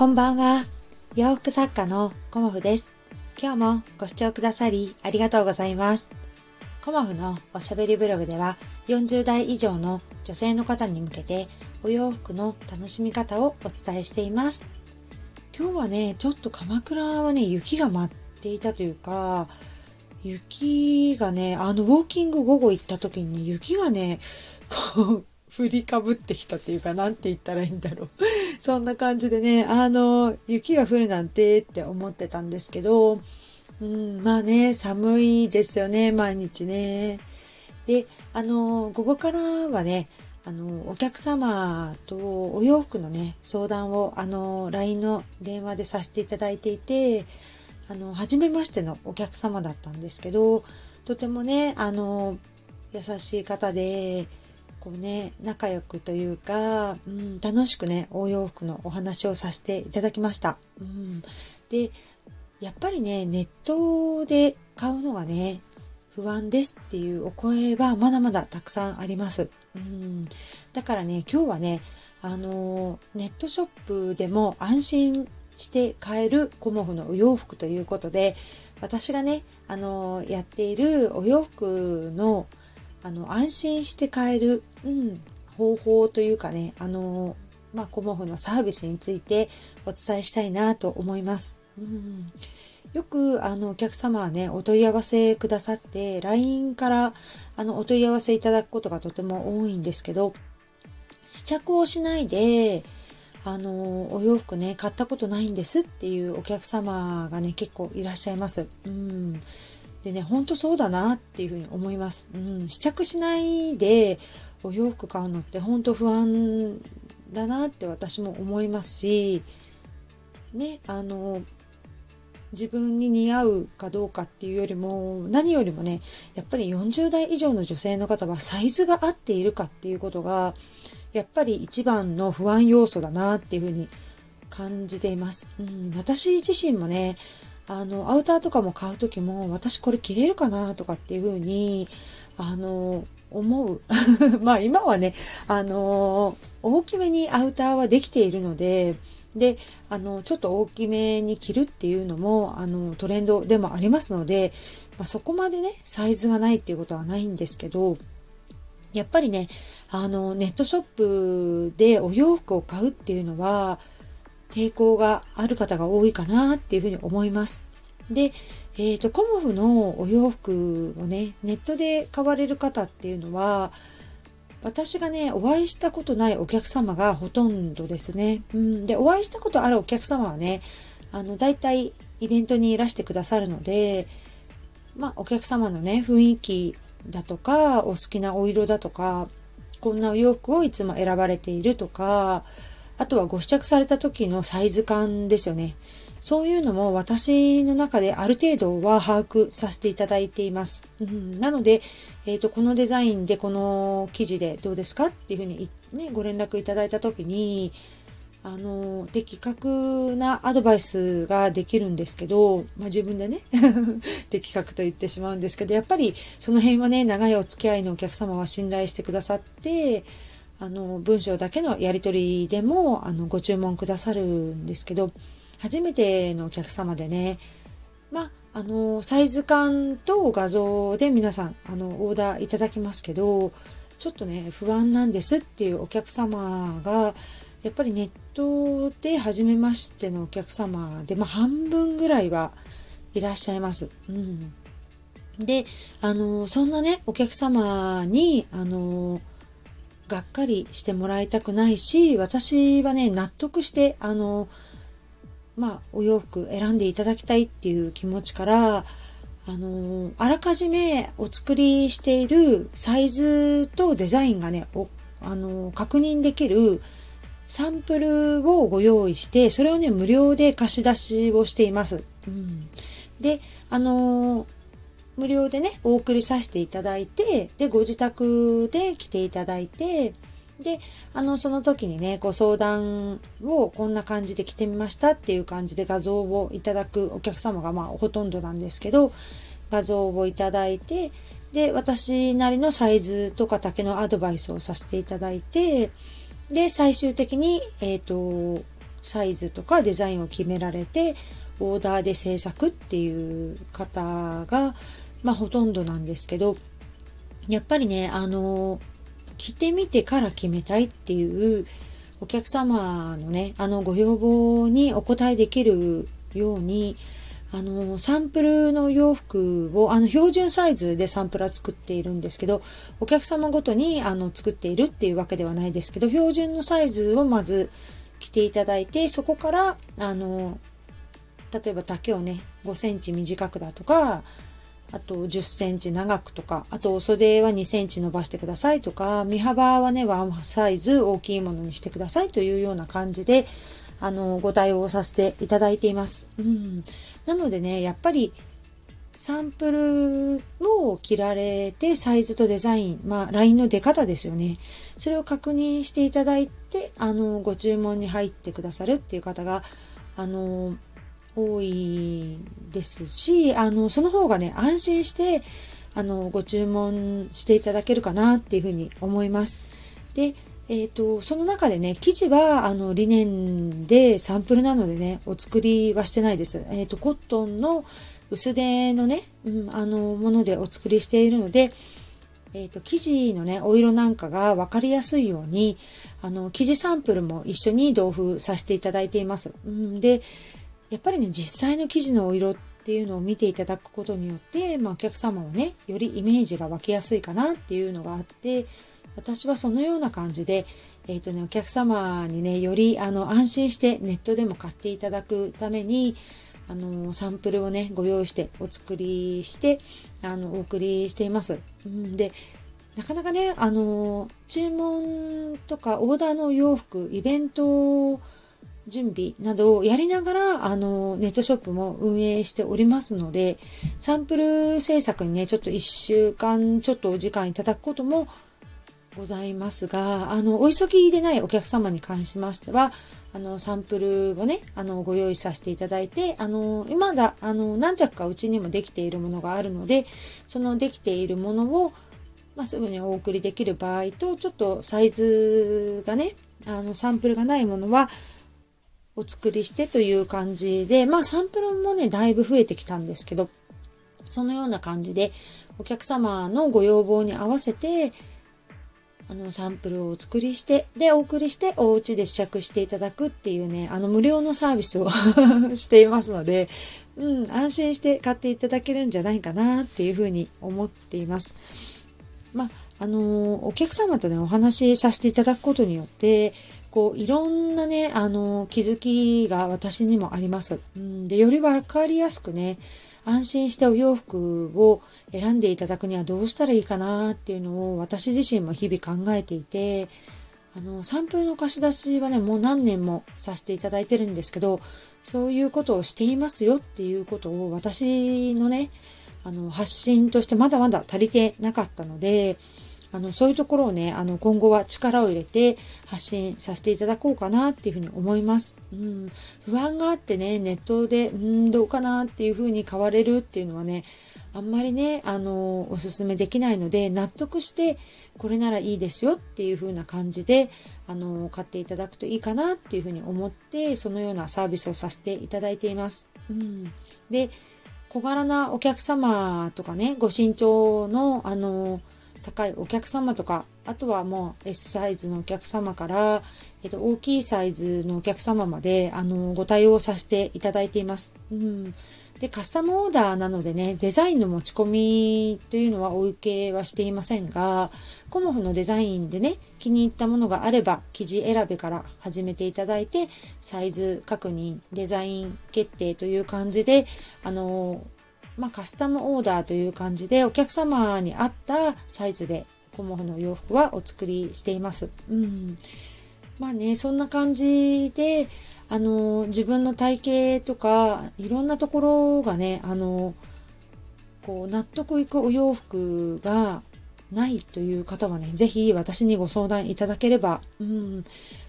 こんばんは。洋服作家のコモフです。今日もご視聴くださりありがとうございます。コモフのおしゃべりブログでは40代以上の女性の方に向けてお洋服の楽しみ方をお伝えしています。今日はね、ちょっと鎌倉はね、雪が舞っていたというか、雪がね、あの、ウォーキング午後行った時に雪がね、こう、振りかぶってきたっていうか、なんて言ったらいいんだろう。そんな感じでね、あの、雪が降るなんてって思ってたんですけど、うん、まあね、寒いですよね、毎日ね。で、あの、午後からはね、あの、お客様とお洋服のね、相談を、あの、LINE の電話でさせていただいていて、あの、初めましてのお客様だったんですけど、とてもね、あの、優しい方で、こうね、仲良くというか、うん、楽しくね、お洋服のお話をさせていただきました。うん、で、やっぱりね、ネットで買うのがね、不安ですっていうお声はまだまだたくさんあります。うん、だからね、今日はね、あのネットショップでも安心して買えるコモフのお洋服ということで、私がね、あのやっているお洋服のあの、安心して買える、うん、方法というかね、あの、まあ、コモフのサービスについてお伝えしたいなと思います。うん、よく、あの、お客様はね、お問い合わせくださって、LINE から、あの、お問い合わせいただくことがとても多いんですけど、試着をしないで、あの、お洋服ね、買ったことないんですっていうお客様がね、結構いらっしゃいます。うん。でね、ほんとそうだなっていうふうに思います。うん、試着しないでお洋服買うのって本当不安だなって私も思いますし、ね、あの、自分に似合うかどうかっていうよりも、何よりもね、やっぱり40代以上の女性の方はサイズが合っているかっていうことが、やっぱり一番の不安要素だなっていうふうに感じています。うん、私自身もね、あの、アウターとかも買う時も、私これ着れるかなとかっていう風に、あの、思う。まあ今はね、あの、大きめにアウターはできているので、で、あの、ちょっと大きめに着るっていうのも、あの、トレンドでもありますので、まあ、そこまでね、サイズがないっていうことはないんですけど、やっぱりね、あの、ネットショップでお洋服を買うっていうのは、抵抗がある方が多いかなっていうふうに思います。で、えっ、ー、と、コモフのお洋服をね、ネットで買われる方っていうのは、私がね、お会いしたことないお客様がほとんどですね。うん、で、お会いしたことあるお客様はね、あの、大体イベントにいらしてくださるので、まあ、お客様のね、雰囲気だとか、お好きなお色だとか、こんなお洋服をいつも選ばれているとか、あとはご試着された時のサイズ感ですよね。そういうのも私の中である程度は把握させていただいています。うん、なので、えっ、ー、と、このデザインでこの記事でどうですかっていうふうに、ね、ご連絡いただいた時に、あの、的確なアドバイスができるんですけど、まあ、自分でね、的確と言ってしまうんですけど、やっぱりその辺はね、長いお付き合いのお客様は信頼してくださって、あの、文章だけのやり取りでも、あの、ご注文くださるんですけど、初めてのお客様でね、まあ、あの、サイズ感と画像で皆さん、あの、オーダーいただきますけど、ちょっとね、不安なんですっていうお客様が、やっぱりネットで初めましてのお客様で、ま、半分ぐらいはいらっしゃいます。うん。で、あの、そんなね、お客様に、あの、がっかりしてもらいたくないし、私はね、納得して、あの、まあ、お洋服選んでいただきたいっていう気持ちから、あの、あらかじめお作りしているサイズとデザインがね、おあの、確認できるサンプルをご用意して、それをね、無料で貸し出しをしています。うん、で、あの無料でね、お送りさせていただいて、で、ご自宅で来ていただいて、で、あの、その時にね、ご相談をこんな感じで着てみましたっていう感じで画像をいただくお客様がまあほとんどなんですけど、画像をいただいて、で、私なりのサイズとか丈のアドバイスをさせていただいて、で、最終的に、えっ、ー、と、サイズとかデザインを決められて、オーダーで制作っていう方が、まあほとんどなんですけど、やっぱりね、あの、着てみてから決めたいっていうお客様のね、あのご要望にお答えできるように、あの、サンプルの洋服を、あの、標準サイズでサンプルは作っているんですけど、お客様ごとに、あの、作っているっていうわけではないですけど、標準のサイズをまず着ていただいて、そこから、あの、例えば丈をね、5センチ短くだとか、あと10センチ長くとか、あとお袖は2センチ伸ばしてくださいとか、身幅はね、ワンサイズ大きいものにしてくださいというような感じで、あの、ご対応させていただいています。うん。なのでね、やっぱり、サンプルを切られて、サイズとデザイン、まあ、ラインの出方ですよね。それを確認していただいて、あの、ご注文に入ってくださるっていう方が、あの、多いですし、あの、その方がね、安心して、あの、ご注文していただけるかなっていうふうに思います。で、えっ、ー、と、その中でね、生地は、あの、リネンでサンプルなのでね、お作りはしてないです。えっ、ー、と、コットンの薄手のね、うん、あの、ものでお作りしているので、えっ、ー、と、生地のね、お色なんかが分かりやすいように、あの、生地サンプルも一緒に同封させていただいています。うん、で、やっぱりね、実際の生地のお色っていうのを見ていただくことによって、まあ、お客様もね、よりイメージが湧きやすいかなっていうのがあって、私はそのような感じで、えっ、ー、とね、お客様にね、よりあの安心してネットでも買っていただくために、あのサンプルをね、ご用意してお作りして、あの、お送りしています。うん、で、なかなかね、あの、注文とかオーダーの洋服、イベント準備などをやりながら、あの、ネットショップも運営しておりますので、サンプル制作にね、ちょっと1週間ちょっとお時間いただくこともございますが、あの、お急ぎでないお客様に関しましては、あの、サンプルをね、あの、ご用意させていただいて、あの、今だ、あの、何着かうちにもできているものがあるので、そのできているものを、まあ、すぐにお送りできる場合と、ちょっとサイズがね、あの、サンプルがないものは、お作りしてという感じで、まあサンプルもね、だいぶ増えてきたんですけど、そのような感じで、お客様のご要望に合わせて、あの、サンプルをお作りして、で、お送りして、お家で試着していただくっていうね、あの、無料のサービスを していますので、うん、安心して買っていただけるんじゃないかなっていうふうに思っています。まあ、あのお客様とね、お話しさせていただくことによって、こう、いろんなね、あの、気づきが私にもあります。うん、で、よりわかりやすくね、安心してお洋服を選んでいただくにはどうしたらいいかなっていうのを私自身も日々考えていて、あの、サンプルの貸し出しはね、もう何年もさせていただいてるんですけど、そういうことをしていますよっていうことを私のね、あの、発信としてまだまだ足りてなかったので、あの、そういうところをね、あの、今後は力を入れて発信させていただこうかなっていうふうに思います。うん。不安があってね、ネットで、うん、どうかなっていうふうに買われるっていうのはね、あんまりね、あの、おすすめできないので、納得して、これならいいですよっていう風な感じで、あの、買っていただくといいかなっていうふうに思って、そのようなサービスをさせていただいています。うん。で、小柄なお客様とかね、ご身長の、あの、高いお客様とか、あとはもう S サイズのお客様から、えっと、大きいサイズのお客様まで、あの、ご対応させていただいています。うん。で、カスタムオーダーなのでね、デザインの持ち込みというのはお受けはしていませんが、コモフのデザインでね、気に入ったものがあれば、生地選びから始めていただいて、サイズ確認、デザイン決定という感じで、あの、まあ、カスタムオーダーという感じでお客様に合ったサイズでコモフの洋服はお作りしています。うん。まあね、そんな感じで、あの、自分の体型とか、いろんなところがね、あの、こう、納得いくお洋服がないという方はね、ぜひ私にご相談いただければ、うん、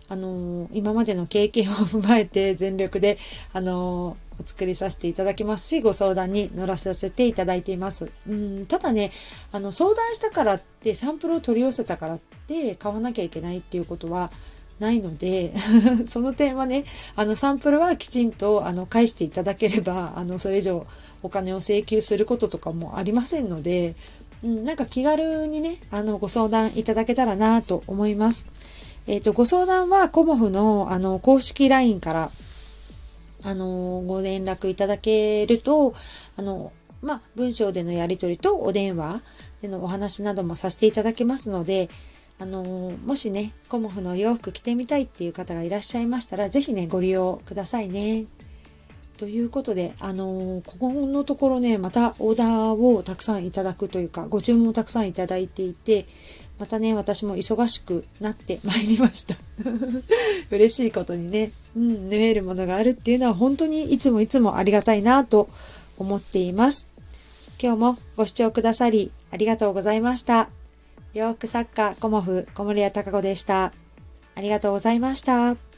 あの、今までの経験を踏まえて全力で、あの、お作りさせていただきますし、ご相談に乗らさせていただいています。うん、ただね、あの、相談したからって、サンプルを取り寄せたからって買わなきゃいけないっていうことはないので その点はね、あの、サンプルはきちんと、あの、返していただければ、あの、それ以上お金を請求することとかもありませんので、うん、なんか気軽にね、あの、ご相談いただけたらなと思います。えっ、ー、と、ご相談はコモフの、あの、公式 LINE から、あの、ご連絡いただけると、あの、まあ、文章でのやり取りとお電話でのお話などもさせていただけますので、あのもしね、コモフの洋服着てみたいっていう方がいらっしゃいましたら、ぜひね、ご利用くださいね。ということで、あのここのところね、またオーダーをたくさんいただくというか、ご注文をたくさんいただいていて、またね、私も忙しくなってまいりました。嬉しいことにね、うん、縫えるものがあるっていうのは本当にいつもいつもありがたいなと思っています。今日もご視聴くださりありがとうございました。洋服作家コモフ小森屋隆子でした。ありがとうございました。